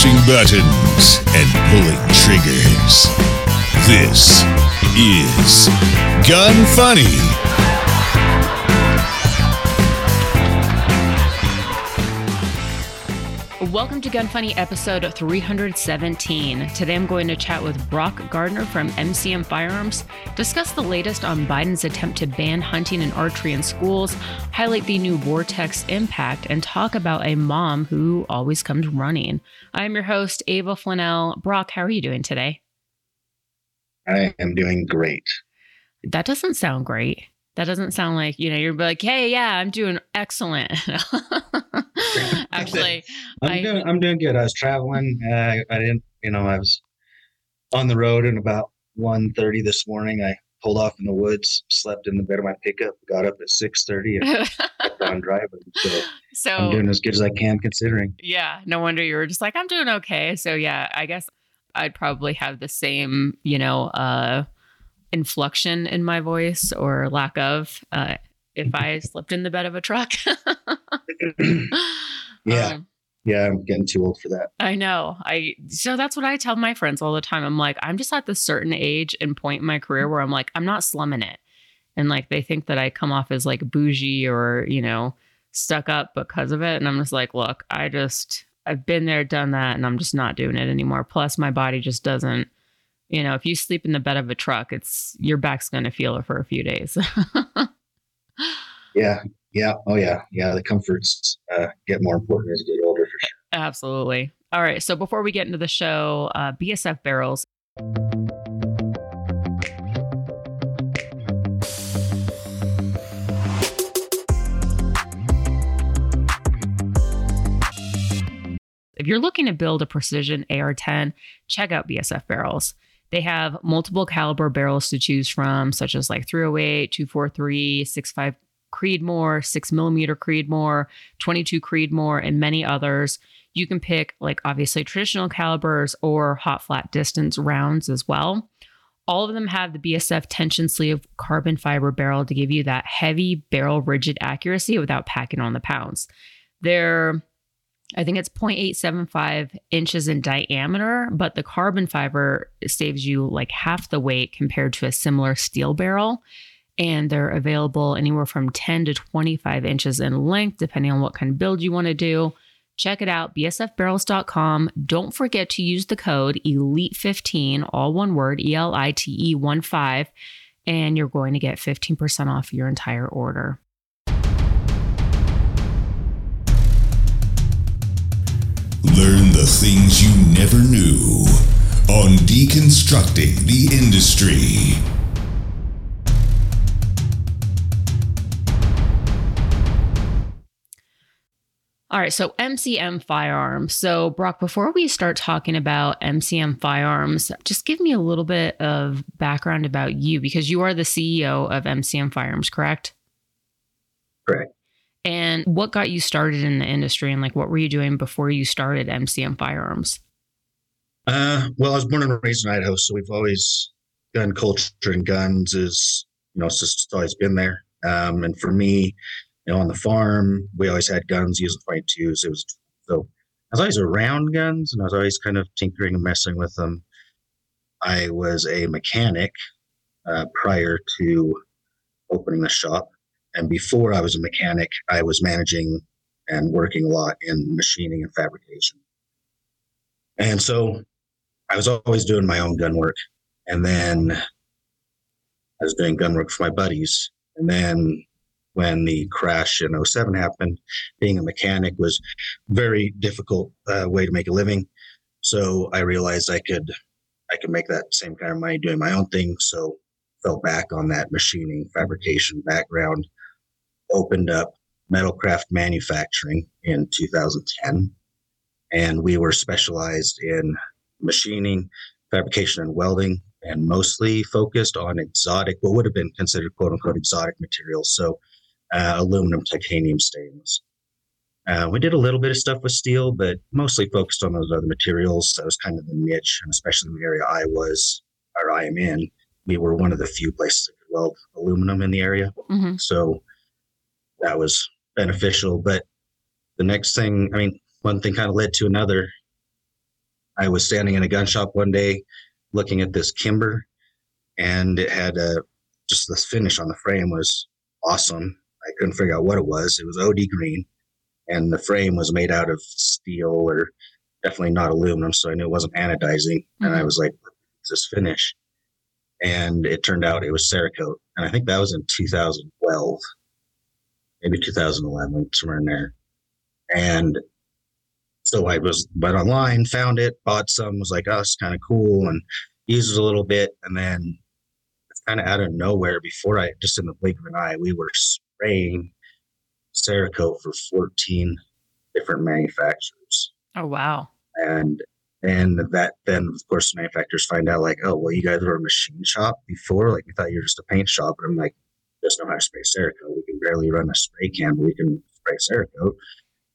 pushing buttons and pulling triggers. This is Gun Funny. Welcome to Gun Funny episode 317. Today I'm going to chat with Brock Gardner from MCM Firearms, discuss the latest on Biden's attempt to ban hunting and archery in schools, highlight the new Vortex impact, and talk about a mom who always comes running. I'm your host, Ava Flanell. Brock, how are you doing today? I am doing great. That doesn't sound great. That doesn't sound like, you know, you're like, hey, yeah, I'm doing excellent. Actually, I'm I- doing I'm doing good. I was traveling. Uh, I didn't, you know, I was on the road and about 1.30 this morning. I pulled off in the woods, slept in the bed of my pickup, got up at 6.30 and kept on driving. So I'm doing as good as I can considering. yeah, no wonder you were just like, I'm doing okay. So, yeah, I guess I'd probably have the same, you know, uh, inflection in my voice or lack of uh, if I slept in the bed of a truck. Yeah, Um, yeah, I'm getting too old for that. I know. I so that's what I tell my friends all the time. I'm like, I'm just at this certain age and point in my career where I'm like, I'm not slumming it. And like they think that I come off as like bougie or, you know, stuck up because of it. And I'm just like, look, I just I've been there, done that, and I'm just not doing it anymore. Plus my body just doesn't, you know, if you sleep in the bed of a truck, it's your back's gonna feel it for a few days. Yeah, yeah, oh yeah, yeah. The comforts uh, get more important as you get older for sure. Absolutely. All right. So before we get into the show, uh, BSF barrels. If you're looking to build a precision AR 10, check out BSF barrels. They have multiple caliber barrels to choose from, such as like 308, 243, 65 Creedmoor, 6 millimeter Creedmoor, 22 Creedmoor, and many others. You can pick like obviously traditional calibers or hot flat distance rounds as well. All of them have the BSF tension sleeve carbon fiber barrel to give you that heavy barrel rigid accuracy without packing on the pounds. They're I think it's 0.875 inches in diameter, but the carbon fiber saves you like half the weight compared to a similar steel barrel and they're available anywhere from 10 to 25 inches in length, depending on what kind of build you want to do. Check it out, bsfbarrels.com. Don't forget to use the code ELITE15, all one word, E L I T E 1 5, and you're going to get 15% off your entire order. Learn the things you never knew on Deconstructing the Industry. All right, so MCM Firearms. So, Brock, before we start talking about MCM Firearms, just give me a little bit of background about you because you are the CEO of MCM Firearms, correct? Correct. And what got you started in the industry and like what were you doing before you started MCM Firearms? Uh, well, I was born and raised in Idaho, so we've always gun culture and guns is you know it's just always been there. Um, and for me, you know, on the farm, we always had guns using 22s. It was so I was always around guns, and I was always kind of tinkering and messing with them. I was a mechanic uh, prior to opening the shop, and before I was a mechanic, I was managing and working a lot in machining and fabrication. And so I was always doing my own gun work. And then I was doing gun work for my buddies. And then when the crash in 07 happened, being a mechanic was very difficult uh, way to make a living. So I realized I could I could make that same kind of money doing my own thing. So fell back on that machining fabrication background, opened up Metalcraft Manufacturing in 2010. And we were specialized in machining, fabrication, and welding, and mostly focused on exotic, what would have been considered quote unquote exotic materials. So uh, aluminum, titanium, stainless. Uh, we did a little bit of stuff with steel, but mostly focused on those other materials. That was kind of the niche, and especially in the area I was, or I am in, we were one of the few places that could weld aluminum in the area. hmm So that was beneficial. But the next thing, I mean, one thing kind of led to another. I was standing in a gun shop one day looking at this Kimber, and it had a just this finish on the frame was awesome. I couldn't figure out what it was. It was OD green, and the frame was made out of steel or definitely not aluminum, so I knew it wasn't anodizing. And I mm-hmm. was like, "What's this finish?" And it turned out it was Cerakote, and I think that was in 2012, maybe 2011, somewhere in there. And so I was went online, found it, bought some, was like, "Oh, it's kind of cool," and used it a little bit, and then it's kind of out of nowhere before I just in the blink of an eye, we were spraying Cerakote for 14 different manufacturers. Oh wow. And and that then of course manufacturers find out like, oh well you guys were a machine shop before, like we thought you were just a paint shop. But I'm like, just know how to spray Cerakote. We can barely run a spray can, but we can spray Cerakote.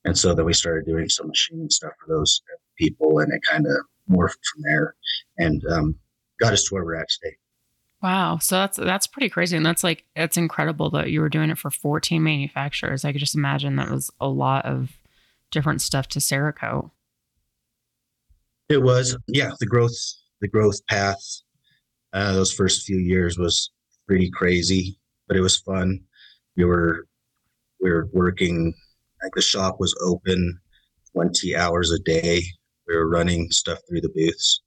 And so then we started doing some machining stuff for those people and it kind of morphed from there and um, got us to where we're at today. Wow. So that's that's pretty crazy. And that's like it's incredible that you were doing it for 14 manufacturers. I could just imagine that was a lot of different stuff to Cerakote. It was. Yeah, the growth the growth path uh, those first few years was pretty crazy, but it was fun. We were we were working like the shop was open 20 hours a day. We were running stuff through the booths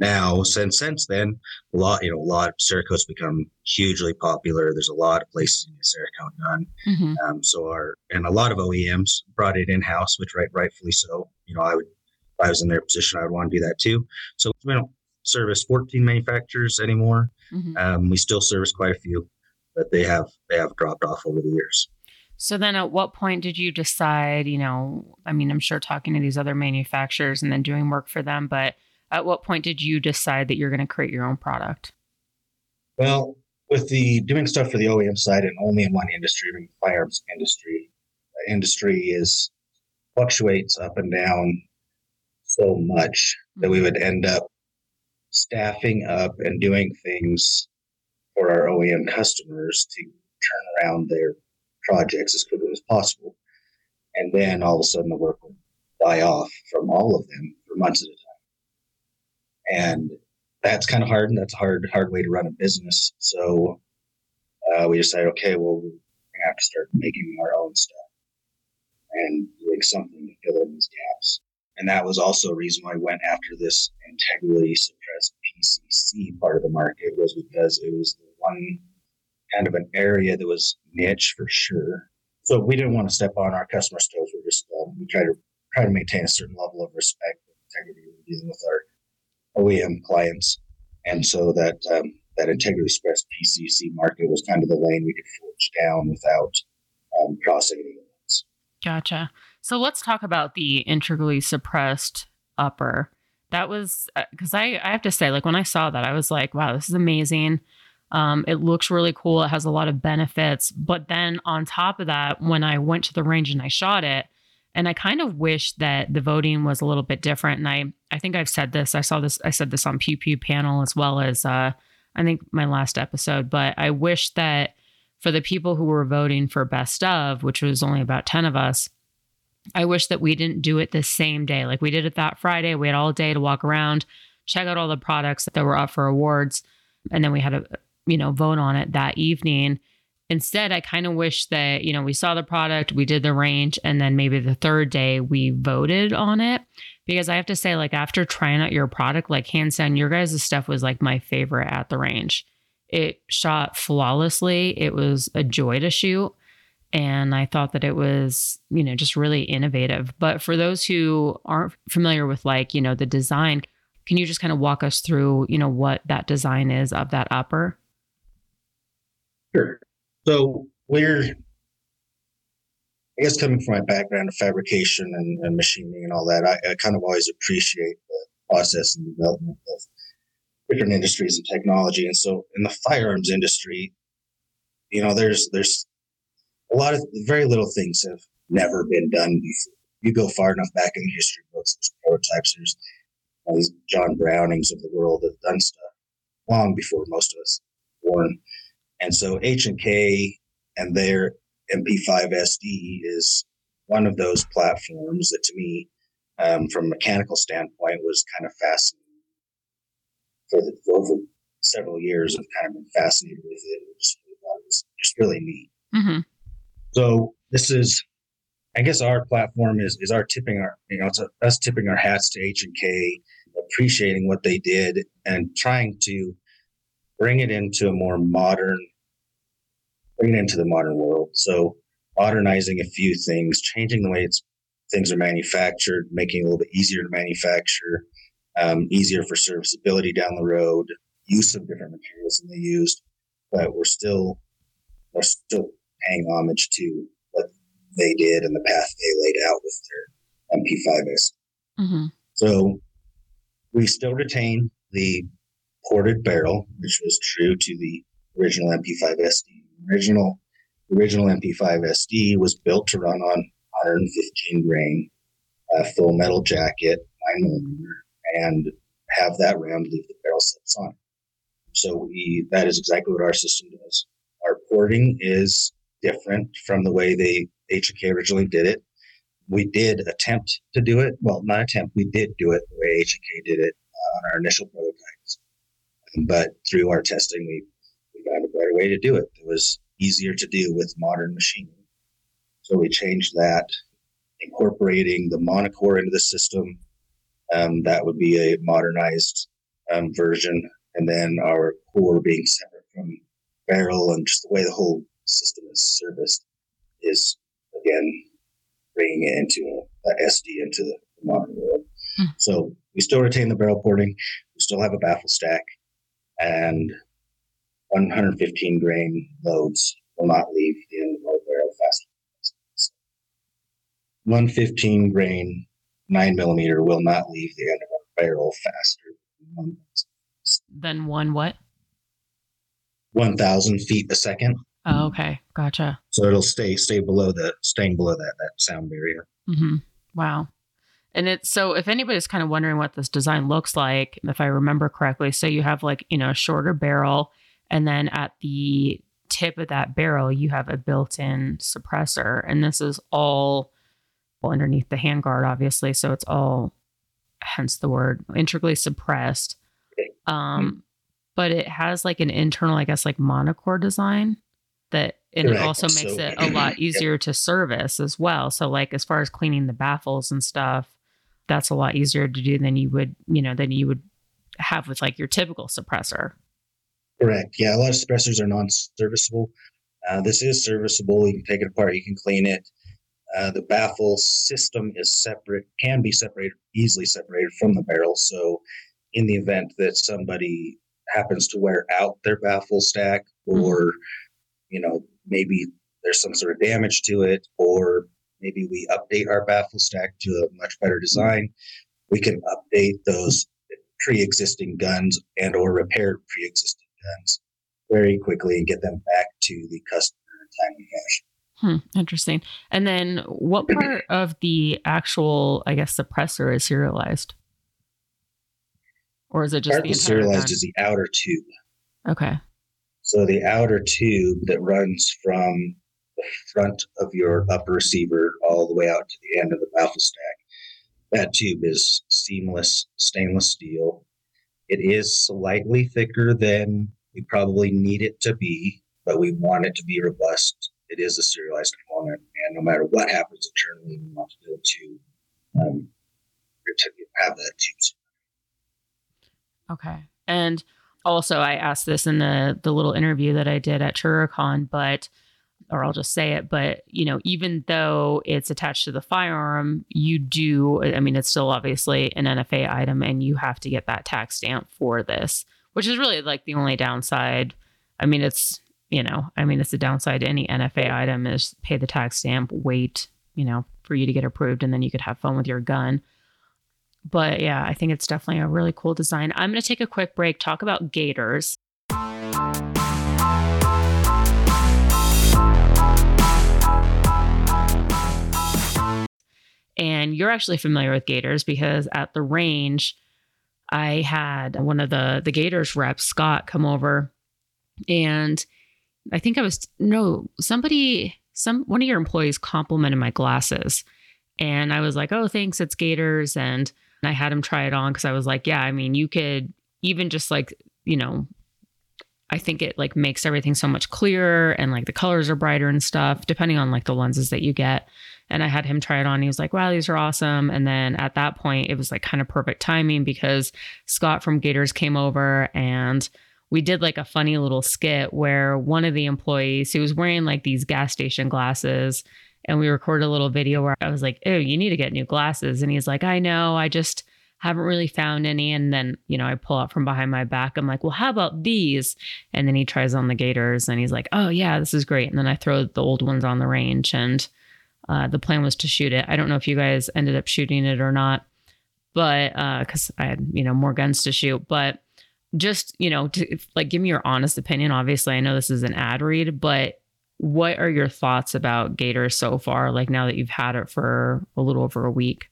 now since since then a lot you know a lot of Cerakote's become hugely popular there's a lot of places in Cerakote done mm-hmm. um, so our and a lot of OEMs brought it in house which right rightfully so you know I would if I was in their position I would want to do that too so we don't service 14 manufacturers anymore mm-hmm. um, we still service quite a few but they have they have dropped off over the years so then at what point did you decide you know I mean I'm sure talking to these other manufacturers and then doing work for them but at what point did you decide that you're going to create your own product? Well, with the doing stuff for the OEM side and only in one industry, I mean, firearms industry, uh, industry is fluctuates up and down so much that we mm-hmm. would end up staffing up and doing things for our OEM customers to turn around their projects as quickly as possible. And then all of a sudden the work would die off from all of them for months at a time. and that's kind of hard, and that's a hard hard way to run a business. So uh, we decided, okay, well, we have to start making our own stuff and doing something to fill in these gaps. And that was also a reason why I went after this integrally suppressed PCC part of the market was because it was one kind of an area that was niche for sure. So we didn't want to step on our customers' toes. We just um, we try to try to maintain a certain level of respect and integrity dealing with our OEM clients, and so that um, that integrity suppressed PCC market was kind of the lane we could forge down without um, crossing any lines. Gotcha. So let's talk about the integrally suppressed upper. That was because uh, I, I have to say, like when I saw that, I was like, wow, this is amazing. Um, it looks really cool. It has a lot of benefits. But then on top of that, when I went to the range and I shot it, and I kind of wish that the voting was a little bit different. And I, I think I've said this. I saw this. I said this on Pew Pew panel as well as uh, I think my last episode. But I wish that for the people who were voting for best of, which was only about ten of us, I wish that we didn't do it the same day. Like we did it that Friday. We had all day to walk around, check out all the products that were up for awards, and then we had a you know vote on it that evening Instead, I kind of wish that, you know, we saw the product, we did the range, and then maybe the third day we voted on it. Because I have to say, like, after trying out your product, like, hands down, your guys' stuff was like my favorite at the range. It shot flawlessly, it was a joy to shoot. And I thought that it was, you know, just really innovative. But for those who aren't familiar with, like, you know, the design, can you just kind of walk us through, you know, what that design is of that upper? Sure. So we're, I guess, coming from my background of fabrication and, and machining and all that, I, I, kind of always appreciate the process and development of different industries and technology. And so, in the firearms industry, you know, there's there's a lot of very little things have never been done before. You go far enough back in the history books, there's prototypes. There's these John Brownings of the world have done stuff long before most of us born. And so H and K and their MP5 SD is one of those platforms that to me um, from a mechanical standpoint was kind of fascinating. For the over several years, I've kind of been fascinated with it. it just, it was just really neat. Mm-hmm. So this is, I guess, our platform is is our tipping our you know it's a, us tipping our hats to H and K, appreciating what they did and trying to bring it into a more modern, bring it into the modern world. So modernizing a few things, changing the way it's things are manufactured, making it a little bit easier to manufacture, um, easier for serviceability down the road, use of different materials than they used, but we're still we're still paying homage to what they did and the path they laid out with their MP5s. Mm-hmm. So we still retain the ported barrel, which was true to the original MP5 SD. Original original MP5 SD was built to run on 115 grain, uh, full metal jacket, nine millimeter, and have that round leave the barrel subsonic. So we that is exactly what our system does. Our porting is different from the way they HK originally did it. We did attempt to do it. Well, not attempt. We did do it the way HK did it uh, on our initial prototypes. But through our testing, we, a better way to do it. It was easier to do with modern machinery. So we changed that, incorporating the monocore into the system. Um, that would be a modernized um, version, and then our core being separate from barrel and just the way the whole system is serviced is again bringing it into a, a SD into the modern world. Hmm. So we still retain the barrel porting. We still have a baffle stack, and 115 grain loads will not leave the end of our barrel faster. 115 grain 9 millimeter will not leave the end of our barrel faster than one what? 1,000 feet a second. Oh, okay, gotcha. So it'll stay stay below the staying below that that sound barrier. Mm-hmm. Wow. And it's so if anybody's kind of wondering what this design looks like, if I remember correctly, so you have like, you know, a shorter barrel, and then at the tip of that barrel, you have a built in suppressor. And this is all well underneath the handguard, obviously. So it's all, hence the word, integrally suppressed. Um, but it has like an internal, I guess, like monocore design that and it also makes So- it a lot easier to service as well. So like as far as cleaning the baffles and stuff, that's a lot easier to do than you would, you know, than you would have with like your typical suppressor. Correct. Yeah, a lot of suppressors are non-serviceable. Uh, this is serviceable. You can take it apart. You can clean it. Uh, the baffle system is separate, can be separated, easily separated from the barrel. So, in the event that somebody happens to wear out their baffle stack, or you know, maybe there's some sort of damage to it, or maybe we update our baffle stack to a much better design, we can update those pre-existing guns and or repair pre-existing guns very quickly and get them back to the customer in a timely fashion. Hmm, interesting. And then what part of the actual, I guess, suppressor is serialized? Or is it just Part the serialized gun? is the outer tube. Okay. So the outer tube that runs from the front of your upper receiver all the way out to the end of the baffle stack, that tube is seamless stainless steel. It is slightly thicker than we probably need it to be, but we want it to be robust. It is a serialized component, and no matter what happens internally, we want to be able to um, to have that tube. Okay. And also, I asked this in the the little interview that I did at TriggerCon, but or I'll just say it, but you know, even though it's attached to the firearm, you do. I mean, it's still obviously an NFA item, and you have to get that tax stamp for this, which is really like the only downside. I mean, it's you know, I mean, it's the downside to any NFA item is pay the tax stamp, wait, you know, for you to get approved, and then you could have fun with your gun but yeah, I think it's definitely a really cool design. I'm going to take a quick break, talk about Gatorz. You're actually familiar with Gatorz because at the range, I had one of the the Gatorz reps, Scott, come over, and I think I was no somebody some one of your employees complimented my glasses And I was like, oh, thanks, it's Gatorz. And I had him try it on because I was like, yeah, I mean, you could even just like, you know, I think it like makes everything so much clearer and like the colors are brighter and stuff, depending on like the lenses that you get. And I had him try it on. He was like, wow, these are awesome. And then at that point, it was like kind of perfect timing because Scott from Gatorz came over and we did like a funny little skit where one of the employees who was wearing like these gas station glasses and we recorded a little video where I was like, "Oh, you need to get new glasses." And he's like, "I know. I just haven't really found any." And then, you know, I pull out from behind my back. I'm like, "Well, how about these?" And then he tries on the Gatorz and he's like, "Oh, yeah, this is great." And then I throw the old ones on the range and uh, the plan was to shoot it. I don't know if you guys ended up shooting it or not, but because uh, I had, you know, more guns to shoot, but just you know to like give me your honest opinion. Obviously i know this is an ad read but what are your thoughts about gator so far like now that you've had it for a little over a week?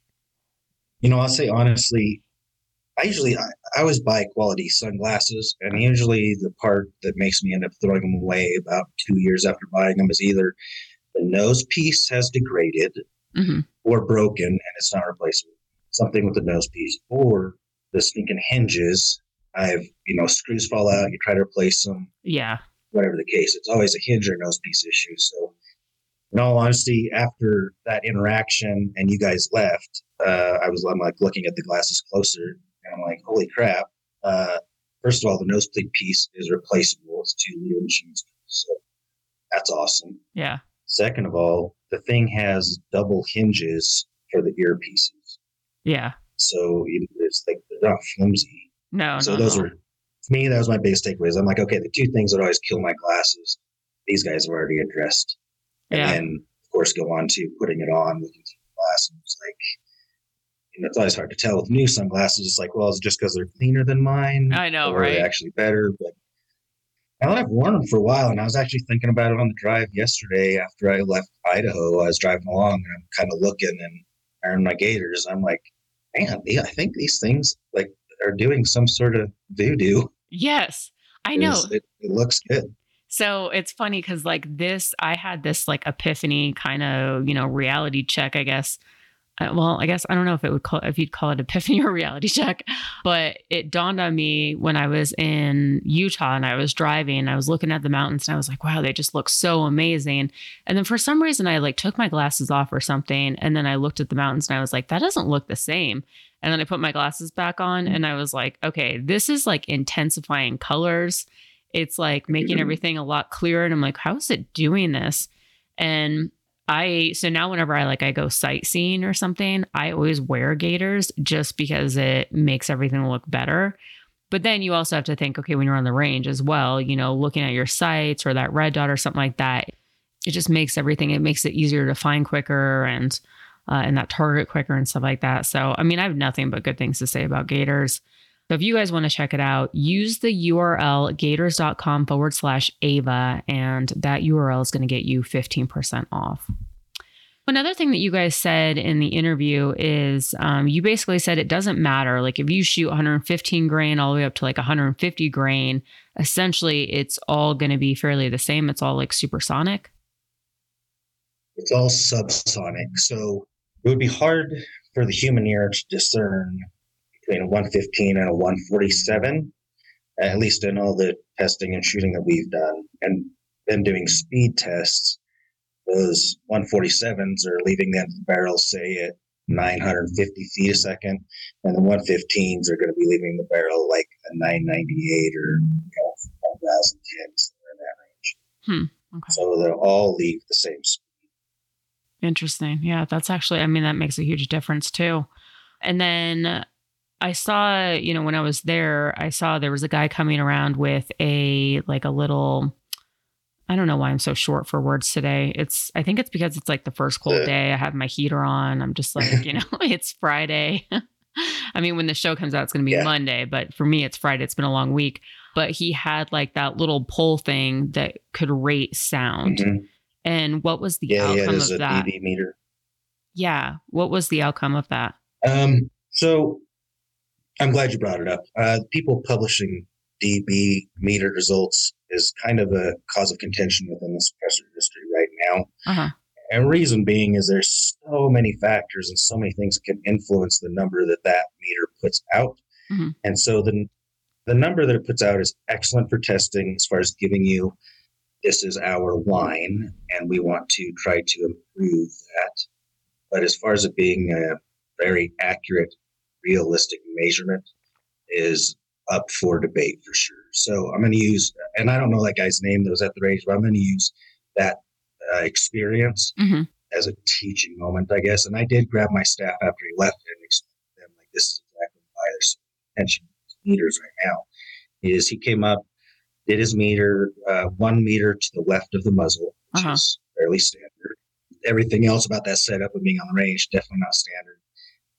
You know i'll say honestly i usually i, I always buy quality sunglasses and usually the part that makes me end up throwing them away about two years after buying them is either the nose piece has degraded mm-hmm. or broken and it's not replaceable something with the nose piece or the stinking hinges I've, you know, screws fall out, you try to replace them. Yeah. Whatever the case, it's always a hinge or nose piece issue. So, in all honesty, after that interaction and you guys left, uh, I was I'm like looking at the glasses closer and I'm like, holy crap. Uh, first of all, the nosebleed piece piece is replaceable. It's two little machines. So that's awesome. Yeah. Second of all, the thing has double hinges for the earpieces. Yeah. So it's like they're not flimsy. No. So no, those no. were for me. That was my biggest takeaways. I'm like, okay, the two things that always kill my glasses, these guys have already addressed, and Yeah. then of course go on to putting it on, looking through the glass, and it's like. You know, it's always hard to tell with new sunglasses. It's like, well, is it just because they're cleaner than mine? I know, or right? actually better? But that I've worn them for a while, and I was actually thinking about it on the drive yesterday after I left Idaho. I was driving along and I'm kind of looking and wearing my Gatorz. I'm like, man, yeah, I think these things like are doing some sort of voodoo. Yes. I know. It, it looks good. So it's funny because like this, I had this like epiphany kind of, you know, reality check, I guess. Well, I guess I don't know if it would call if you'd call it epiphany or reality check, but it dawned on me when I was in Utah and I was driving. I was looking at the mountains and I was like, "Wow, they just look so amazing." And then for some reason, I like took my glasses off or something, and then I looked at the mountains and I was like, "That doesn't look the same." And then I put my glasses back on and I was like, "Okay, this is like intensifying colors." It's like making mm-hmm. everything a lot clearer. And I'm like, how is it doing this? And I, so now whenever I like, I go sightseeing or something, I always wear Gatorz just because it makes everything look better. But then you also have to think, okay, when you're on the range as well, you know, looking at your sights or that red dot or something like that, it just makes everything, it makes it easier to find quicker and, uh, and that target quicker and stuff like that. So, I mean, I have nothing but good things to say about Gatorz. So if you guys want to check it out, use the URL gatorz.com forward slash Ava, and that URL is going to get you 15% off. Another thing that you guys said in the interview is um, you basically said it doesn't matter. Like if you shoot 115 grain all the way up to like 150 grain, essentially it's all going to be fairly the same. It's all like supersonic. It's all subsonic. So it would be hard for the human ear to discern between a 115 and a 147, at least in all the testing and shooting that we've done. And then doing speed tests, those 147s are leaving the end of the barrel, say, at 950 feet a second, and the 115s are going to be leaving the barrel like a 998 or you know, 1010, somewhere in that range. Hmm. Okay. So they'll all leave the same speed. Interesting. Yeah, that's actually, I mean, that makes a huge difference too. And then I saw, you know, when I was there, I saw there was a guy coming around with a, like a little, I don't know why I'm so short for words today. It's, I think it's because it's like the first cold Yeah. day. I have my heater on. I'm just like, you know, it's Friday. I mean, when the show comes out, it's going to be Yeah. Monday, but for me, it's Friday. It's been a long week. But he had like that little pole thing that could rate sound. Mhm. And what was the Yeah, yeah, outcome is of a that? dB meter. Yeah. What was the outcome of that? Um, so I'm glad you brought it up. Uh, people publishing dB meter results is kind of a cause of contention within the suppressor industry right now. Uh huh. And reason being is there's so many factors and so many things that can influence the number that that meter puts out. Mhm. And so the the number that it puts out is excellent for testing as far as giving you this is our line and we want to try to improve that. But as far as it being a very accurate, realistic measurement is up for debate for sure. So I'm going to use, and I don't know that guy's name that was at the range, but I'm going to use that uh, experience Mhm. as a teaching moment, I guess. And I did grab my staff after he left and explain to them like this is exactly why there's tension meters right now. Is he came up, did his meter uh, one meter to the left of the muzzle, which Uh-huh. is fairly standard. Everything else about that setup and being on the range definitely not standard.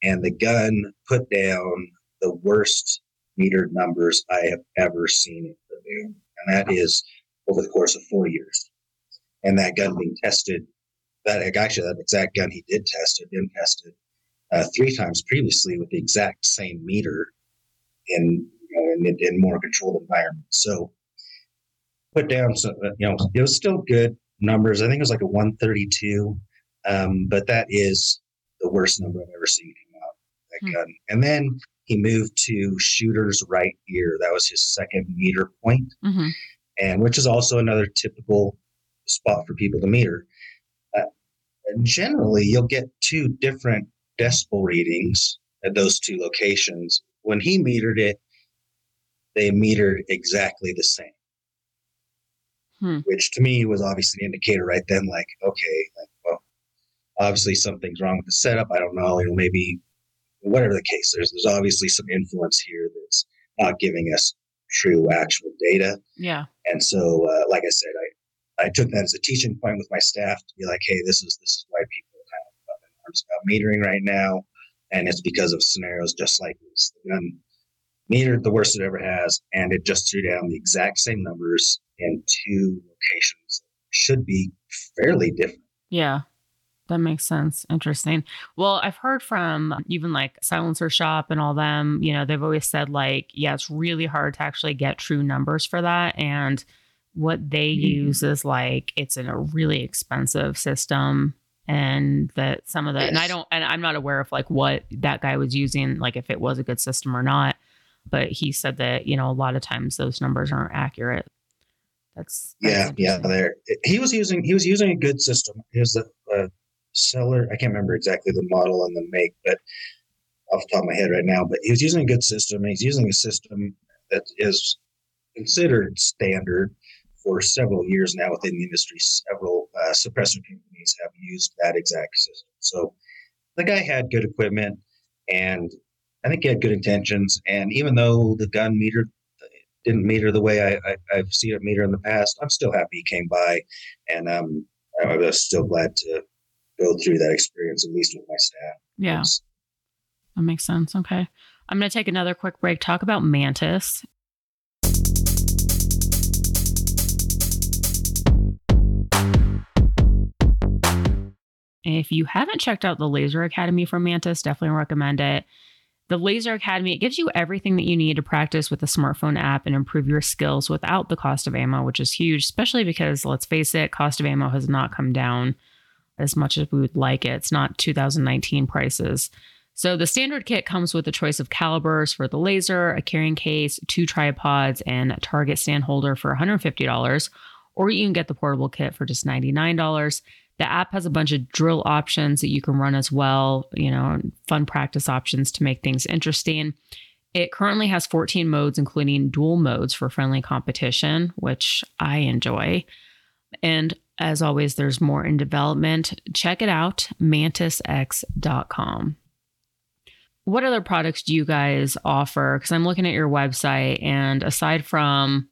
And the gun put down the worst metered numbers I have ever seen it down, and that is over the course of four years. And that gun being tested, that actually that exact gun he did test had been tested uh, three times previously with the exact same meter in you know in, in more controlled environments. So put down some, uh, you know, it was still good numbers. I think it was like a 132, um, but that is the worst number I've ever seen gun. And then he moved to shooter's right ear. That was his second meter point Mhm. and which is also another typical spot for people to meter. Uh, generally, you'll get two different decibel readings at those two locations. When he metered it, they metered exactly the same, Hmm. which to me was obviously an indicator right then, like, okay, like, well, obviously something's wrong with the setup. I don't know, you know, maybe whatever the case, there's there's obviously some influence here that's not giving us true actual data. Yeah. And so, uh, like I said, I, I took that as a teaching point with my staff to be like, hey, this is this is why people are kind of up in arms about metering right now, and it's because of scenarios just like this. The gun metered the worst it ever has, and it just threw down the exact same numbers in two locations. that Should be fairly different. Yeah. That makes sense. Interesting. Well, I've heard from even like Silencer Shop and all them, you know, they've always said like, yeah, it's really hard to actually get true numbers for that. And what they Mhm. use is like it's in a really expensive system and that some of the and I don't and I'm not aware of like what that guy was using, like if it was a good system or not. But he said that, you know, a lot of times those numbers aren't accurate. That's, that's Yeah, yeah. There, he was using he was using a good system. He was the uh, seller. I can't remember exactly the model and the make, but off the top of my head right now. But he was using a good system. He's using a system that is considered standard for several years now within the industry. Several uh, suppressor companies have used that exact system. So the guy had good equipment, and I think he had good intentions. And even though the gun meter didn't meter the way I, I, I've seen it meter in the past, I'm still happy he came by, and um, I was still glad to go through that experience at least with my staff. Yeah. It's- That makes sense. Okay. I'm going to take another quick break, talk about Mantis. If you haven't checked out the Laser Academy from Mantis, definitely recommend it. The Laser Academy, it gives you everything that you need to practice with a smartphone app and improve your skills without the cost of ammo, which is huge, especially because let's face it, cost of ammo has not come down as much as we would like it. It's not 2019 prices. So the standard kit comes with a choice of calibers for the laser, a carrying case, two tripods, and a target stand holder for $150. Or you can get the portable kit for just $99. The app has a bunch of drill options that you can run as well, you know, fun practice options to make things interesting. It currently has 14 modes, including dual modes for friendly competition, which I enjoy. And as always, there's more in development. Check it out, mantisx.com. What other products do you guys offer? Because I'm looking at your website, and aside from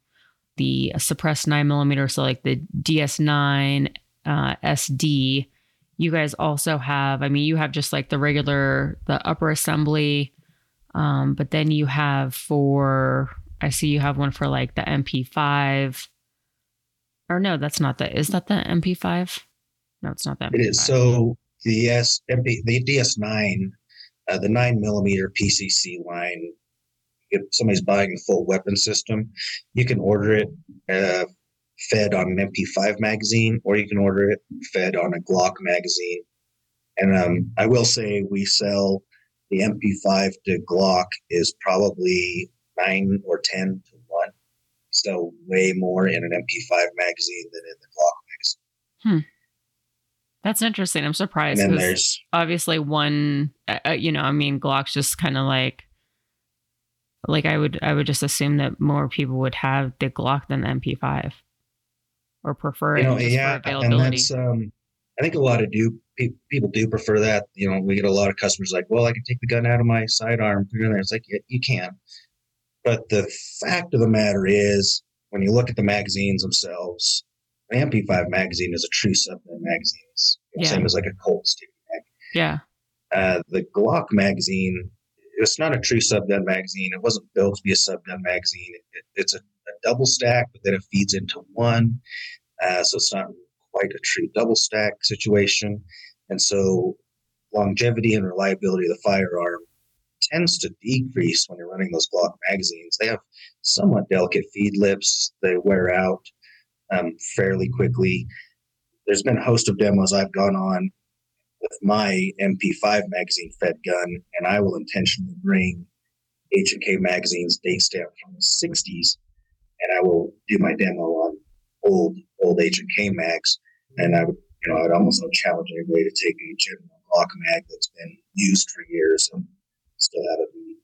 the suppressed nine millimeter, so like the DS9 uh, SD, you guys also have, I mean, you have just like the regular, the upper assembly, um, but then you have for, I see you have one for like the MP5 or no, that's not the. Is that the MP5? No, it's not that. It is. So the S MP the DS9, uh, the nine millimeter PCC line. If somebody's buying the full weapon system, you can order it uh, fed on an MP5 magazine, or you can order it fed on a Glock magazine. And um, I will say we sell the MP5 to Glock is probably nine or 10 So way more in an MP5 magazine than in the Glock magazine. Hmm. That's interesting. I'm surprised. And there's, obviously one, uh, uh, you know, I mean, Glock's just kind of like, like I would, I would just assume that more people would have the Glock than the MP5, or prefer it you know, yeah, and that's, um, I think a lot of do pe- people do prefer that. You know, we get a lot of customers like, well, I can take the gun out of my sidearm, put it in there. It's like, yeah, you can. But the fact of the matter is, when you look at the magazines themselves, the MP5 magazine is a true subgun magazine. It's the Yeah. same as like a Colt stick mag. yeah, Uh, the Glock magazine, it's not a true subgun magazine. It wasn't built to be a subgun magazine. It, it's a, a double stack, but then it feeds into one. Uh, so it's not quite a true double stack situation. And so longevity and reliability of the firearm tends to decrease when you're running those Glock magazines. They have somewhat delicate feed lips, they wear out um, fairly quickly. There's been a host of demos I've gone on with my MP5 magazine fed gun, and I will intentionally bring H and K magazines date stamped from the 60s, and I will do my demo on old old H and K mags, and I would you know I would almost challenge anybody to take a general Glock mag that's been used for years and still have it be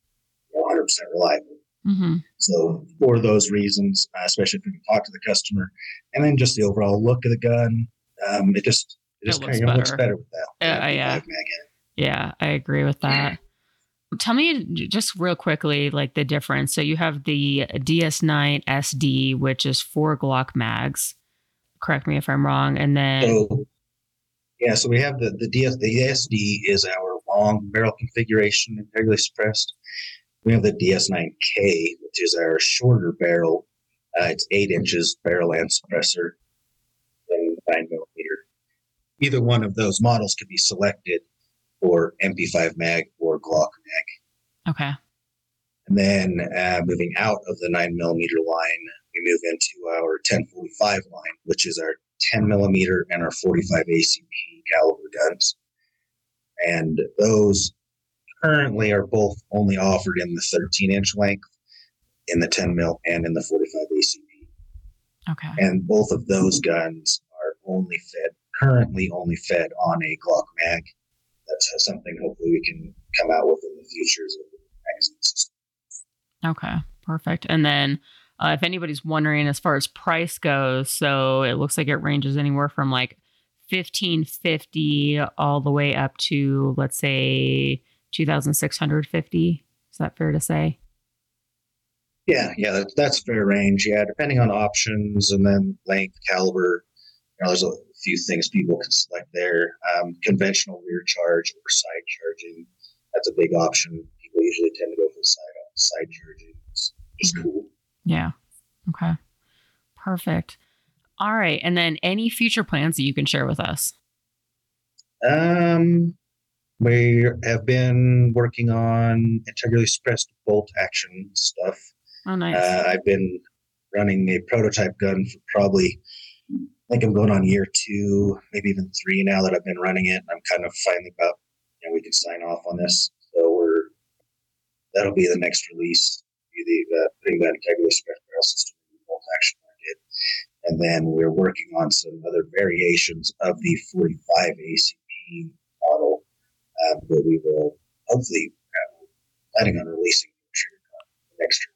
100 percent reliable. hmm So for those reasons, especially if we can talk to the customer, and then just the overall look of the gun, um, it just it It just kind of looks better. with that. Uh, MP5 yeah. mag yeah, I agree with that. Tell me just real quickly, like the difference. So you have the DS9 SD, which is for Glock mags. Correct me if I'm wrong. And then So yeah, so we have the the, DS, the SD is our long barrel configuration, integrally suppressed. We have the DS9K, which is our shorter barrel. Uh, it's eight inches barrel and suppressor, and nine millimeter. Either one of those models can be selected for MP5 mag or Glock mag. okay, And then uh, moving out of the 9 millimeter line, we move into our 1045 line, which is our 10 millimeter and our 45 ACP caliber guns. And those currently are both only offered in the 13 inch length, in the 10 mil, and in the 45 ACP. okay, And both of those guns are only fed, currently only fed on a Glock mag. That's something hopefully we can come out with in the future as a magazine system. okay, perfect. And then uh, if anybody's wondering, as far as price goes, so it looks like it ranges anywhere from like fifteen fifty all the way up to let's say two thousand six hundred fifty. Is that fair to say? Yeah, yeah, that, that's fair range. Yeah, depending on options and then length, caliber. You know, there's a few things people can select there. Um, conventional rear charge or side charging. That's a big option. People usually tend to go for the side side charging. It's just cool. Yeah. Okay. Perfect. All right. And then any future plans that you can share with us? Um, we have been working on integrally suppressed bolt action stuff. Oh, nice. Uh, I've been running a prototype gun for probably, I think I'm going on year two, maybe even three now that I've been running it. I'm kind of finally about, you know, we can sign off on this. So we're, that'll be the next release, be the uh, putting that integrally suppressed barrel system in bolt action. And then we're working on some other variations of the 45 ACP model um, that we will hopefully uh, planning on releasing next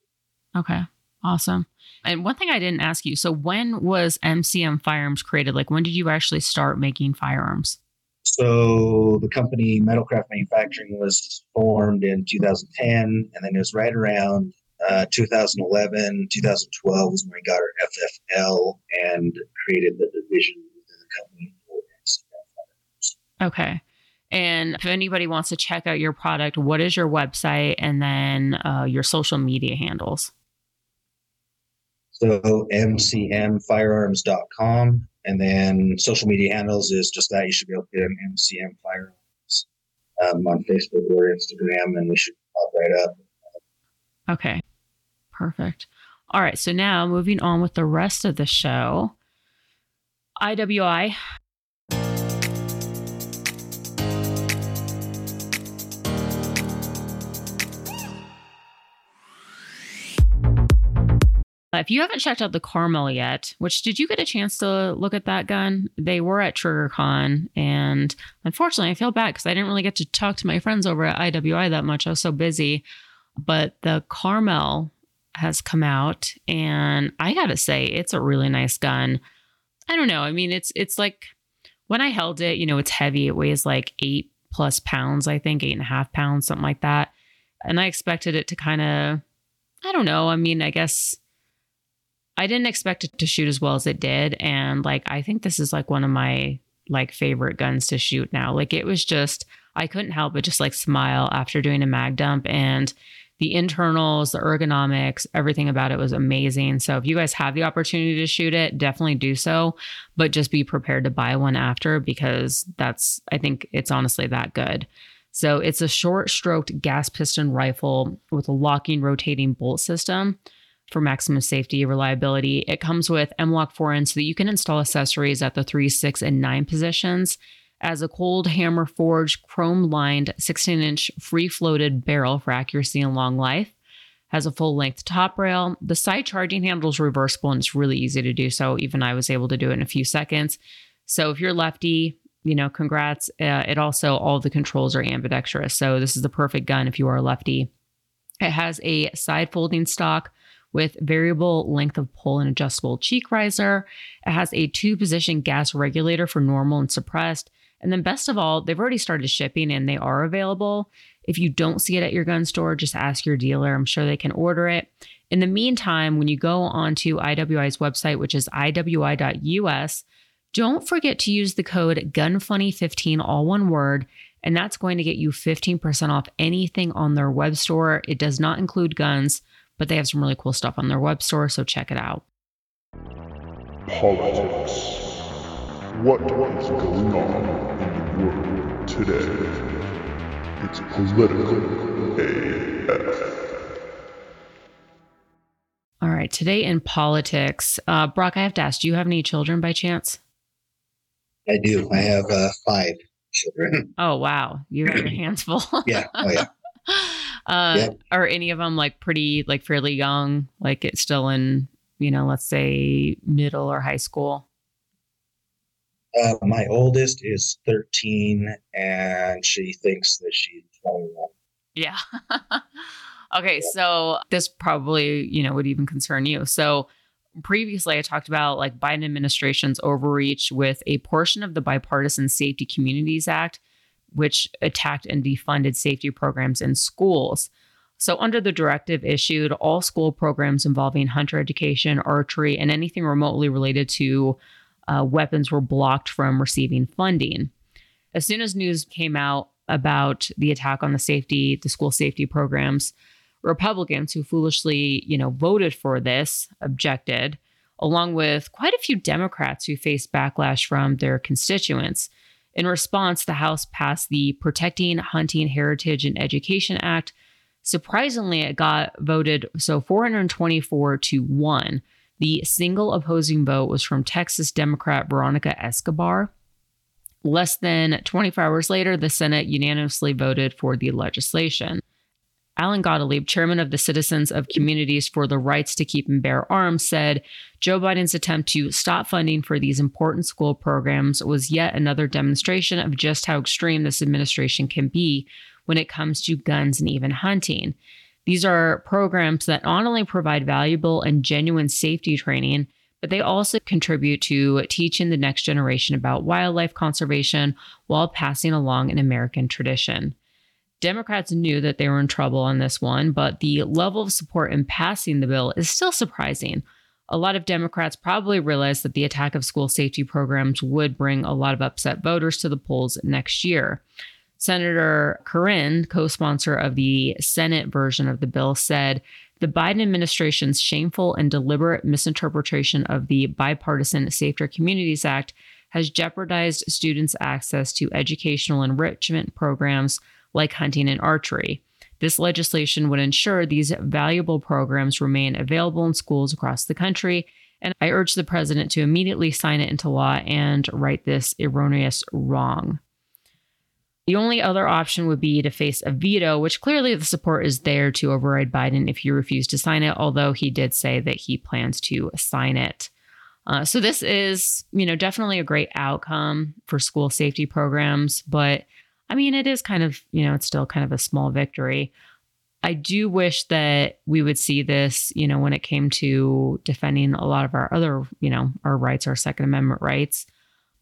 year. okay. Awesome. And one thing I didn't ask you so, when was MCM Firearms created? Like, when did you actually start making firearms? So the company Metalcraft Manufacturing was formed in 2010, and then it was right around uh, 2011, 2012 was when we got our FFL and created the division within the company. for Okay. And if anybody wants to check out your product, what is your website and then uh, your social media handles? So mcmfirearms.com, and then social media handles is just that. You should be able to get an MCM Firearms um, on Facebook or Instagram, and we should pop right up. Okay. Perfect. All right, so now moving on with the rest of the show. IWI If you haven't checked out the Carmel yet, which did you get a chance to look at that gun? They were at TriggerCon, and unfortunately, I feel bad because I didn't really get to talk to my friends over at IWI that much. I was so busy. But the Carmel has come out, and I gotta say, it's a really nice gun. I don't know. I mean, it's it's like when I held it, you know, it's heavy. It weighs like eight plus pounds, I think, eight and a half pounds, something like that. And I expected it to kind of, I don't know. I mean, I guess I didn't expect it to shoot as well as it did. And like, I think this is like one of my like favorite guns to shoot now. Like, it was just, I couldn't help but just like smile after doing a mag dump. And the internals, the ergonomics, everything about it was amazing. So if you guys have the opportunity to shoot it, definitely do so, but just be prepared to buy one after because that's, I think it's honestly that good. So it's a short stroked gas piston rifle with a locking rotating bolt system for maximum safety reliability. It comes with M-LOK forend so that you can install accessories at the 3, 6, and 9 positions as a cold hammer forged chrome lined 16 inch free floated barrel for accuracy and long life. Has a full length top rail. The side charging handle is reversible and it's really easy to do so. Even I was able to do it in a few seconds. So if you're lefty, you know, congrats. Uh, it also, all the controls are ambidextrous. So this is the perfect gun if you are a lefty. It has a side folding stock with variable length of pull and adjustable cheek riser. It has a two position gas regulator for normal and suppressed. And then, best of all, they've already started shipping and they are available. If you don't see it at your gun store, just ask your dealer. I'm sure they can order it. In the meantime, when you go onto IWI's website, which is iwi.us, don't forget to use the code GUNFUNNY15, all one word, and that's going to get you 15% off anything on their web store. It does not include guns but they have some really cool stuff on their web store, so check it out. Politics. What is going on in the world today? It's political AF. All right, today in politics, uh, Brock, I have to ask, do you have any children by chance? I do. I have uh, five children. Oh wow, you have your hands full. yeah. Oh yeah. Uh, yeah. Are any of them like pretty, like fairly young? Like it's still in, you know, let's say middle or high school? Uh, my oldest is 13 and she thinks that she's 21. Yeah. okay. Yeah. So this probably, you know, would even concern you. So previously I talked about like Biden administration's overreach with a portion of the Bipartisan Safer Communities Act which attacked and defunded safety programs in schools. So, under the directive issued, all school programs involving hunter education, archery, and anything remotely related to uh, weapons were blocked from receiving funding. As soon as news came out about the attack on the safety, the school safety programs, Republicans who foolishly, you know, voted for this objected, along with quite a few Democrats who faced backlash from their constituents. In response, the House passed the Protecting Hunting Heritage and Education Act. Surprisingly, it got voted so 424 to 1. The single opposing vote was from Texas Democrat Veronica Escobar. Less than 24 hours later, the Senate unanimously voted for the legislation. Alan Gottlieb, chairman of the Citizens of Communities for the Rights to Keep and Bear Arms, said Joe Biden's attempt to stop funding for these important school programs was yet another demonstration of just how extreme this administration can be when it comes to guns and even hunting. These are programs that not only provide valuable and genuine safety training, but they also contribute to teaching the next generation about wildlife conservation while passing along an American tradition. Democrats knew that they were in trouble on this one, but the level of support in passing the bill is still surprising. A lot of Democrats probably realized that the attack of school safety programs would bring a lot of upset voters to the polls next year. Senator Cornyn, co sponsor of the Senate version of the bill, said the Biden administration's shameful and deliberate misinterpretation of the Bipartisan Safer Communities Act has jeopardized students' access to educational enrichment programs like hunting and archery. This legislation would ensure these valuable programs remain available in schools across the country. And I urge the president to immediately sign it into law and right this erroneous wrong. The only other option would be to face a veto, which clearly the support is there to override Biden if he refused to sign it, although he did say that he plans to sign it. Uh, so this is, you know, definitely a great outcome for school safety programs, but I mean, it is kind of, you know, it's still kind of a small victory. I do wish that we would see this, you know, when it came to defending a lot of our other, you know, our rights, our Second Amendment rights,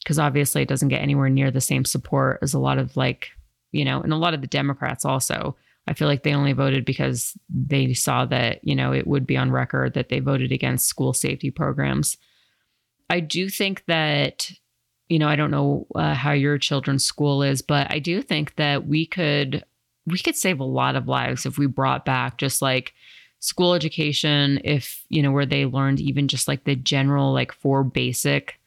because obviously it doesn't get anywhere near the same support as a lot of like, you know, and a lot of the Democrats also. I feel like they only voted because they saw that, you know, it would be on record that they voted against school safety programs. I do think that, you know, I don't know uh, how your children's school is, but I do think that we could we could save a lot of lives if we brought back just like school education if you know where they learned even just like the general like four basic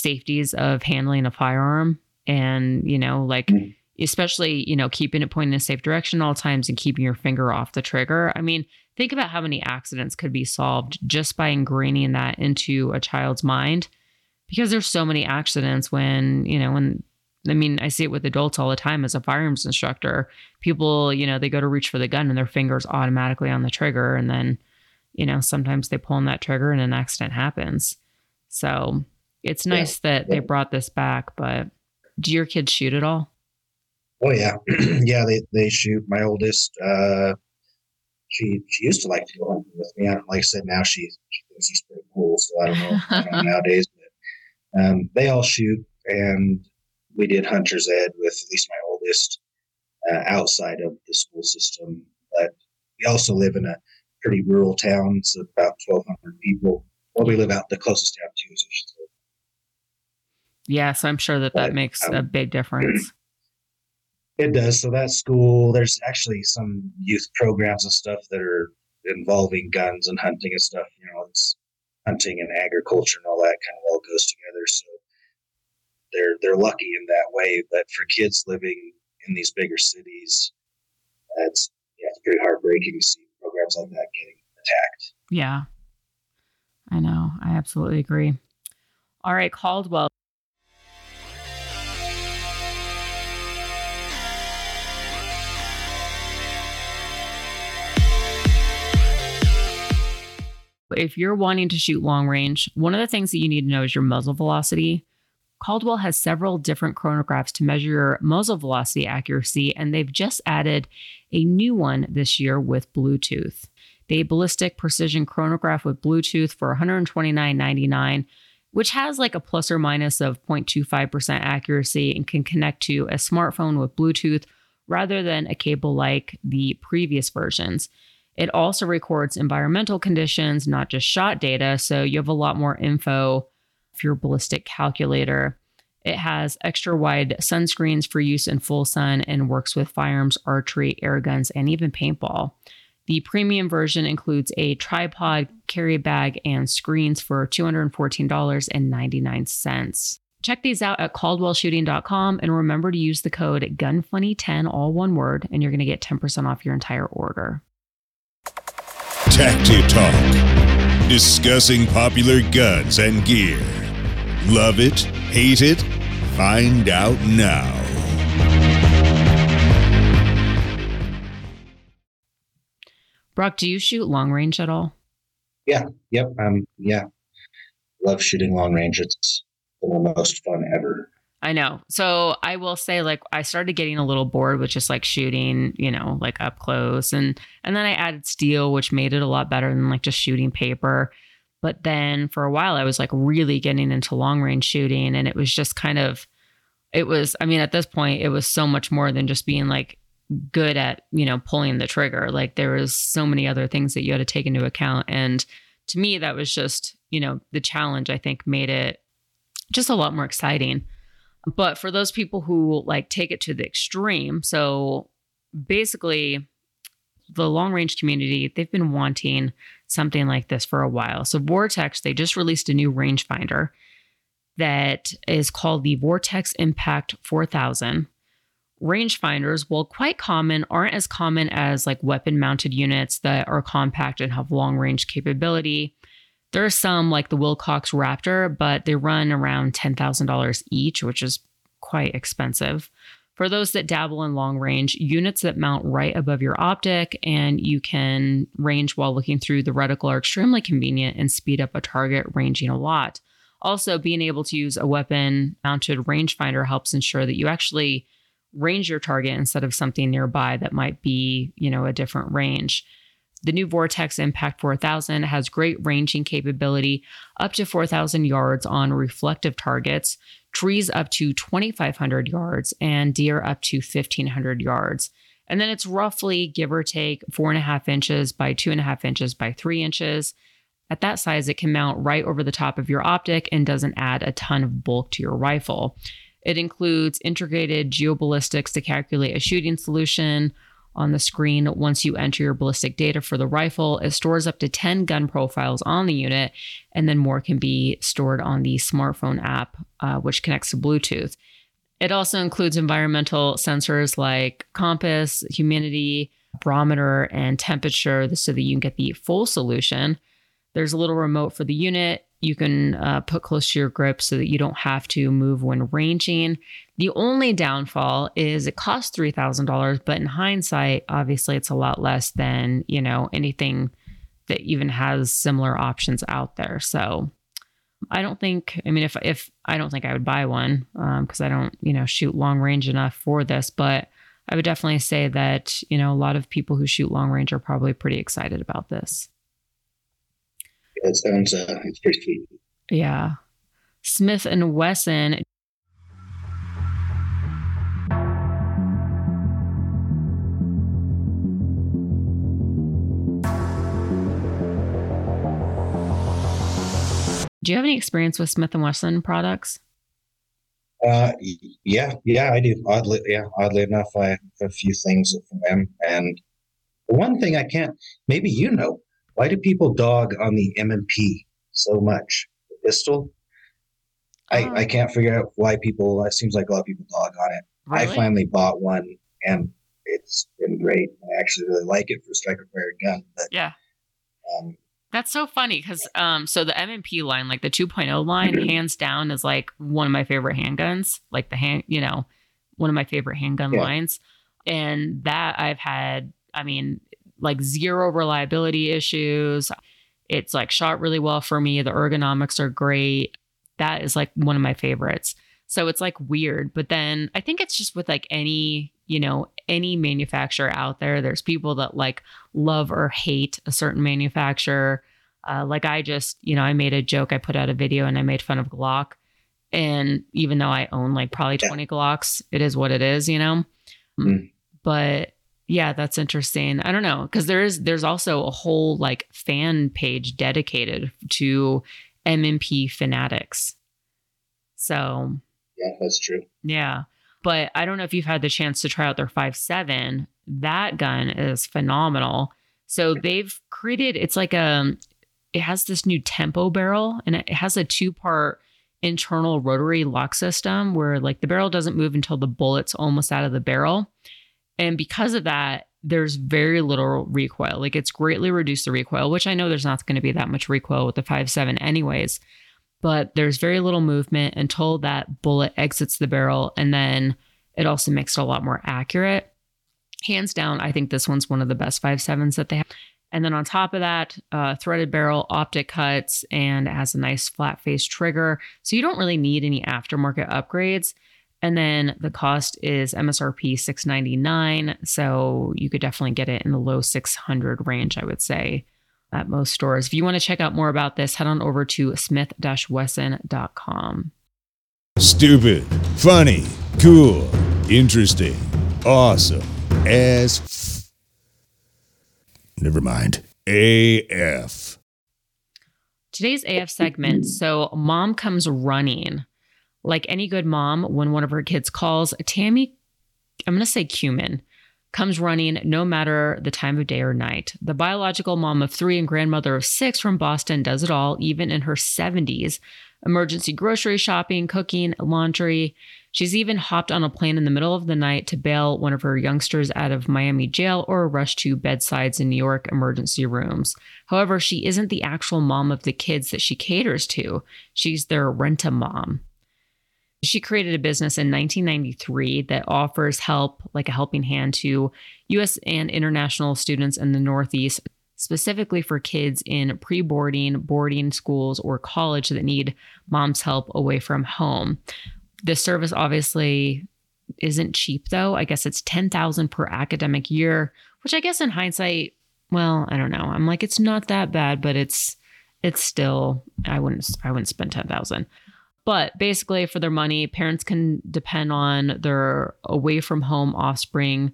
safeties of handling a firearm and you know like mm-hmm. especially you know keeping it pointing in a safe direction all times and keeping your finger off the trigger i mean think about how many accidents could be solved just by ingraining that into a child's mind because there's so many accidents when you know when I mean, I see it with adults all the time as a firearms instructor. People, you know, they go to reach for the gun and their fingers automatically on the trigger. And then, you know, sometimes they pull on that trigger and an accident happens. So it's nice yeah. that they brought this back. But do your kids shoot at all? Oh, yeah. yeah, they, they shoot. My oldest, uh, she she used to like to go hunting with me. I don't, like I said, now she, she thinks he's pretty cool. So I don't know, I don't know nowadays. But um, they all shoot. And we did hunter's ed with at least my oldest uh, outside of the school system. But we also live in a pretty rural town. It's about 1,200 people. Well, we live out the closest town to us. Yeah, so I'm sure that that but, makes um, a big difference. It does. So that school, there's actually some youth programs and stuff that are involving guns and hunting and stuff. You know, it's hunting and agriculture and all that kind of all goes together. So they're they're lucky in that way. But for kids living in these bigger cities, it's yeah, it's pretty heartbreaking to see programs like that getting attacked. Yeah, I know. I absolutely agree. All right, Caldwell. If you're wanting to shoot long range, one of the things that you need to know is your muzzle velocity. Caldwell has several different chronographs to measure your muzzle velocity accuracy, and they've just added a new one this year with Bluetooth. The ballistic precision chronograph with Bluetooth for $129.99, which has like a plus or minus of 0.25% accuracy and can connect to a smartphone with Bluetooth rather than a cable like the previous versions. It also records environmental conditions, not just shot data, so you have a lot more info for your ballistic calculator. It has extra wide sunscreens for use in full sun and works with firearms, archery, air guns, and even paintball. The premium version includes a tripod, carry bag, and screens for $214.99. Check these out at caldwellshooting.com and remember to use the code GUNFUNNY10, all one word, and you're going to get 10% off your entire order. Tacti Talk, discussing popular guns and gear. Love it? Hate it? Find out now. Brock, do you shoot long range at all? Yeah. Yep. Um. Yeah. Love shooting long range. It's the most fun ever. I know. So I will say, like, I started getting a little bored with just like shooting, you know, like up close, and and then I added steel, which made it a lot better than like just shooting paper. But then for a while, I was like really getting into long range shooting. And it was just kind of, it was, I mean, at this point, it was so much more than just being like good at, you know, pulling the trigger. Like there was so many other things that you had to take into account. And to me, that was just, you know, the challenge, I think, made it just a lot more exciting. But for those people who like take it to the extreme, so basically, the long range community, they've been wanting something like this for a while. So, Vortex, they just released a new rangefinder that is called the Vortex Impact 4000, Rangefinders, while quite common, aren't as common as like weapon mounted units that are compact and have long range capability. There are some like the Wilcox RAPTAR, but they run around $10,000 each, which is quite expensive. For those that dabble in long range, units that mount right above your optic and you can range while looking through the reticle are extremely convenient and speed up a target ranging a lot. Also, being able to use a weapon mounted rangefinder helps ensure that you actually range your target instead of something nearby that might be, you know, a different range. The new Vortex Impact 4000 has great ranging capability up to 4,000 yards on reflective targets, trees up to 2,500 yards, and deer up to 1,500 yards. And then it's roughly, give or take, four and a half inches by two and a half inches by three inches. At that size, it can mount right over the top of your optic and doesn't add a ton of bulk to your rifle. It includes integrated geoballistics to calculate a shooting solution on the screen once you enter your ballistic data for the rifle. It stores up to 10 gun profiles on the unit, and then more can be stored on the smartphone app, uh, which connects to Bluetooth. It also includes environmental sensors like compass, humidity, barometer, and temperature so that you can get the full solution. There's a little remote for the unit you can uh, put close to your grip so that you don't have to move when ranging. The only downfall is it costs $3,000, but in hindsight, obviously it's a lot less than, you know, anything that even has similar options out there. So I don't think, I mean, if, if I don't think I would buy one because um, I don't, you know, shoot long range enough for this, but I would definitely say that, you know, a lot of people who shoot long range are probably pretty excited about this. It sounds uh, it's pretty sweet. Yeah. Smith and Wesson. Do you have any experience with Smith and Wesson products? Uh, yeah, yeah, I do. Oddly, yeah, oddly enough, I have a few things from them. And one thing I can't, maybe you know, why do people dog on the M&P so much? The pistol? I, I oh. can't figure out why people, it seems like a lot of people dog on it. Really? I finally bought one and it's been great. I actually really like it for striker fired gun. But, yeah. Um, that's so funny because um, so the M&P line, like the 2.0 line, hands down is like one of my favorite handguns. Like the hand, you know, one of my favorite handgun yeah. lines. And that I've had, I mean, like zero reliability issues. It's like shot really well for me. The ergonomics are great. That is like one of my favorites. So it's like weird. But then I think it's just with like any, you know, any manufacturer out there, there's people that like love or hate a certain manufacturer. Uh, like I just, you know, I made a joke. I put out a video and I made fun of Glock. And even though I own like probably 20 Glocks, it is what it is, you know? Mm. But yeah, that's interesting. I don't know because there is there's also a whole like fan page dedicated to M&P fanatics. So yeah, that's true. Yeah, but I don't know if you've had the chance to try out their five seven. That gun is phenomenal. So they've created it's like a um, it has this new tempo barrel and it has a two part internal rotary lock system where like the barrel doesn't move until the bullet's almost out of the barrel and because of that, there's very little recoil. Like it's greatly reduced the recoil, which I know there's not going to be that much recoil with the 5.7 anyways. But there's very little movement until that bullet exits the barrel. And then it also makes it a lot more accurate. Hands down, I think this one's one of the best 5.7s that they have. And then on top of that, uh, threaded barrel, optic cuts, and it has a nice flat face trigger. So you don't really need any aftermarket upgrades. And then the cost is MSRP 699 so you could definitely get it in the low 600 range I would say at most stores. If you want to check out more about this, head on over to smith-wesson.com. Stupid, funny, cool, interesting, awesome, as f- Never mind. AF. Today's AF segment. So, mom comes running like any good mom, when one of her kids calls, Tammy, I'm going to say cumin, comes running no matter the time of day or night. The biological mom of three and grandmother of six from Boston does it all, even in her 70s emergency grocery shopping, cooking, laundry. She's even hopped on a plane in the middle of the night to bail one of her youngsters out of Miami jail or rush to bedsides in New York emergency rooms. However, she isn't the actual mom of the kids that she caters to. She's their rent a mom. She created a business in 1993 that offers help, like a helping hand, to US and international students in the Northeast, specifically for kids in pre boarding, boarding schools, or college that need mom's help away from home. This service obviously isn't cheap though. I guess it's 10,000 per academic year, which I guess in hindsight, well, I don't know. I'm like it's not that bad, but it's it's still I wouldn't I wouldn't spend 10,000. But basically, for their money, parents can depend on their away from home offspring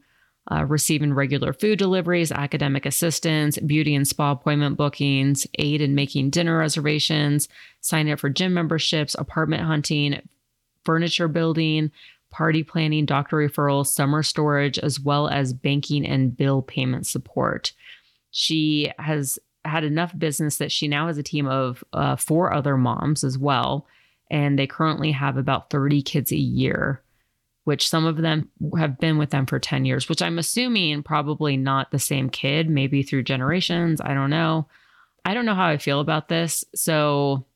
uh, receiving regular food deliveries, academic assistance, beauty and spa appointment bookings, aid in making dinner reservations, sign up for gym memberships, apartment hunting, furniture building, party planning, doctor referrals, summer storage, as well as banking and bill payment support. She has had enough business that she now has a team of uh, four other moms as well and they currently have about 30 kids a year which some of them have been with them for 10 years which i'm assuming probably not the same kid maybe through generations i don't know. I don't know how i feel about this. So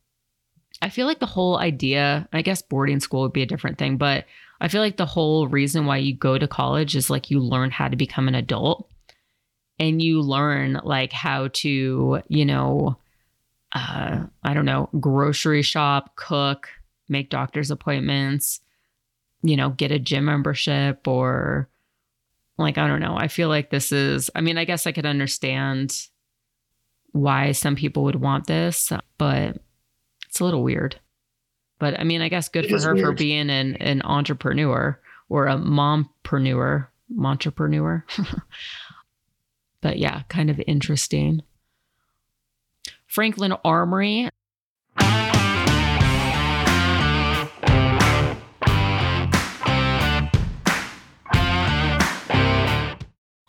i feel like the whole idea i guess boarding school would be a different thing but i feel like the whole reason why you go to college is like you learn how to become an adult and you learn like how to you know uh, I don't know, grocery shop, cook, make doctor's appointments, you know, get a gym membership or like, I don't know. I feel like this is, I mean, I guess I could understand why some people would want this, but it's a little weird. But I mean, I guess good it for her weird. for being an, an entrepreneur or a mompreneur, entrepreneur. but yeah, kind of interesting. Franklin Armory.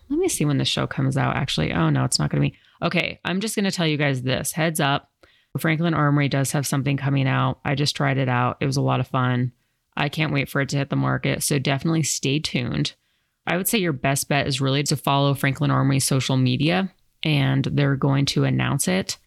Let me see when the show comes out, actually. Oh, no, it's not going to be. Okay, I'm just going to tell you guys this heads up. Franklin Armory does have something coming out. I just tried it out. It was a lot of fun. I can't wait for it to hit the market. So definitely stay tuned. I would say your best bet is really to follow Franklin Armory's social media, and they're going to announce it.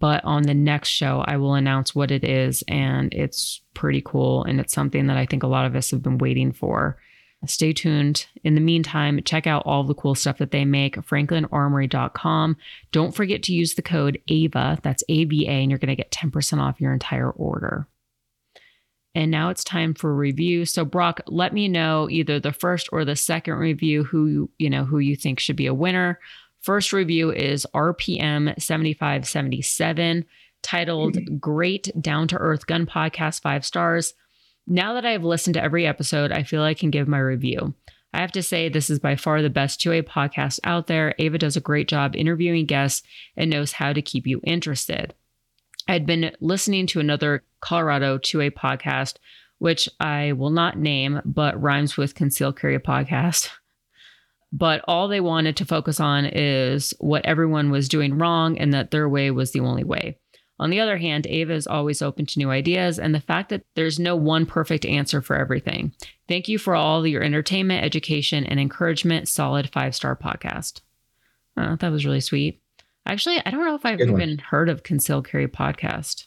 But on the next show, I will announce what it is, and it's pretty cool. And it's something that I think a lot of us have been waiting for. Stay tuned. In the meantime, check out all the cool stuff that they make, franklinarmory.com. Don't forget to use the code AVA, that's AVA, and you're going to get 10% off your entire order. And now it's time for review. So Brock, let me know either the first or the second review who you know who you think should be a winner. First review is RPM 7577, titled mm-hmm. Great Down to Earth Gun Podcast, five stars. Now that I've listened to every episode, I feel I can give my review. I have to say, this is by far the best 2A podcast out there. Ava does a great job interviewing guests and knows how to keep you interested. I had been listening to another Colorado 2A podcast, which I will not name, but rhymes with Conceal Carry podcast. but all they wanted to focus on is what everyone was doing wrong and that their way was the only way. On the other hand, Ava is always open to new ideas and the fact that there's no one perfect answer for everything. Thank you for all your entertainment, education, and encouragement. Solid five star podcast. Oh, that was really sweet. Actually, I don't know if I've Good even one. heard of Conceal Carry podcast,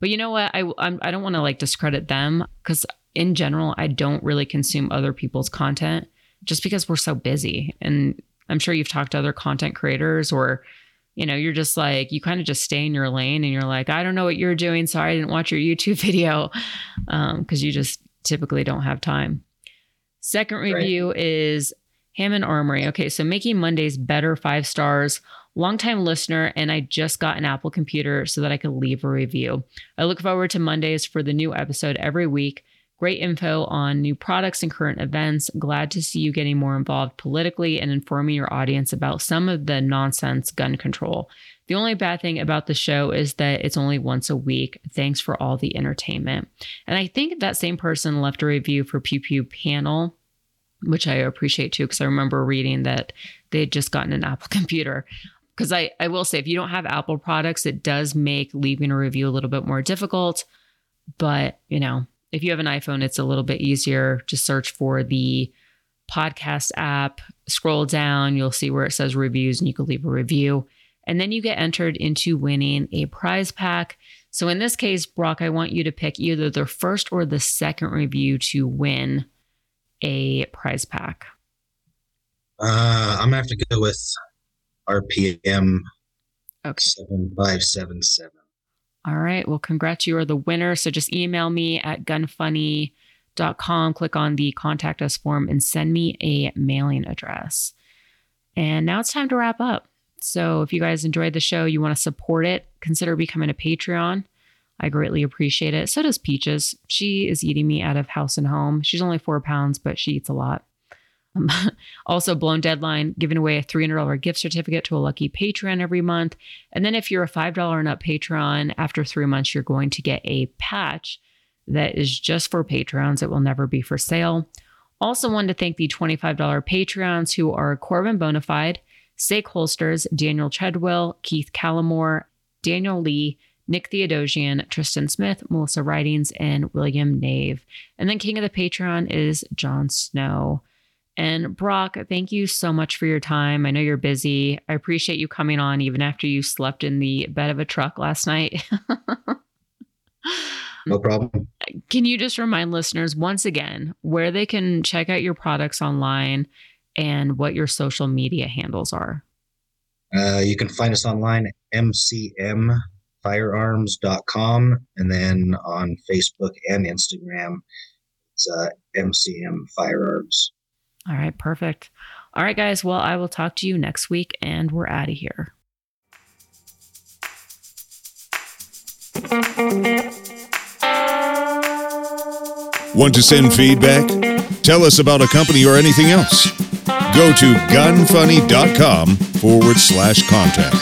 but you know what? I I'm, I do not want to like discredit them because in general, I don't really consume other people's content just because we're so busy. And I'm sure you've talked to other content creators or, you know, you're just like, you kind of just stay in your lane and you're like, I don't know what you're doing. Sorry, I didn't watch your YouTube video because um, you just typically don't have time. Second review right. is Hammond Armory. Okay, so making Mondays better, five stars. Longtime listener, and I just got an Apple computer so that I could leave a review. I look forward to Mondays for the new episode every week. Great info on new products and current events. Glad to see you getting more involved politically and informing your audience about some of the nonsense gun control. The only bad thing about the show is that it's only once a week. Thanks for all the entertainment. And I think that same person left a review for Pew Pew Panel, which I appreciate too, because I remember reading that they had just gotten an Apple computer. Because I, I will say, if you don't have Apple products, it does make leaving a review a little bit more difficult. But, you know, If you have an iPhone, it's a little bit easier. Just search for the podcast app, scroll down, you'll see where it says reviews, and you can leave a review. And then you get entered into winning a prize pack. So in this case, Brock, I want you to pick either the first or the second review to win a prize pack. Uh, I'm gonna have to go with RPM Okay. seven five seven seven. All right. Well, congrats. You are the winner. So just email me at gunfunny.com, click on the contact us form, and send me a mailing address. And now it's time to wrap up. So if you guys enjoyed the show, you want to support it, consider becoming a Patreon. I greatly appreciate it. So does Peaches. She is eating me out of house and home. She's only four pounds, but she eats a lot. Um, also, Blown Deadline giving away a $300 gift certificate to a lucky patron every month. And then if you're a $5 and up patron, after three months, you're going to get a patch that is just for patrons. It will never be for sale. Also, wanted to thank the $25 patrons who are Corbin Bonafide, Sake Holsters, Daniel Chedwill, Keith Callamore, Daniel Lee, Nick Theodosian, Tristan Smith, Melissa Writings, and William Nave. And then King of the Patreon is John Snow. And Brock, thank you so much for your time. I know you're busy. I appreciate you coming on even after you slept in the bed of a truck last night. No problem. can you just remind listeners once again where they can check out your products online and what your social media handles are? Uh, you can find us online at mcmfirearms.com and then on Facebook and Instagram, it's uh, MCM Firearms. All right, perfect. All right, guys. Well, I will talk to you next week and we're out of here. Want to send feedback? Tell us about a company or anything else. Go to gunfunny.com forward slash contact.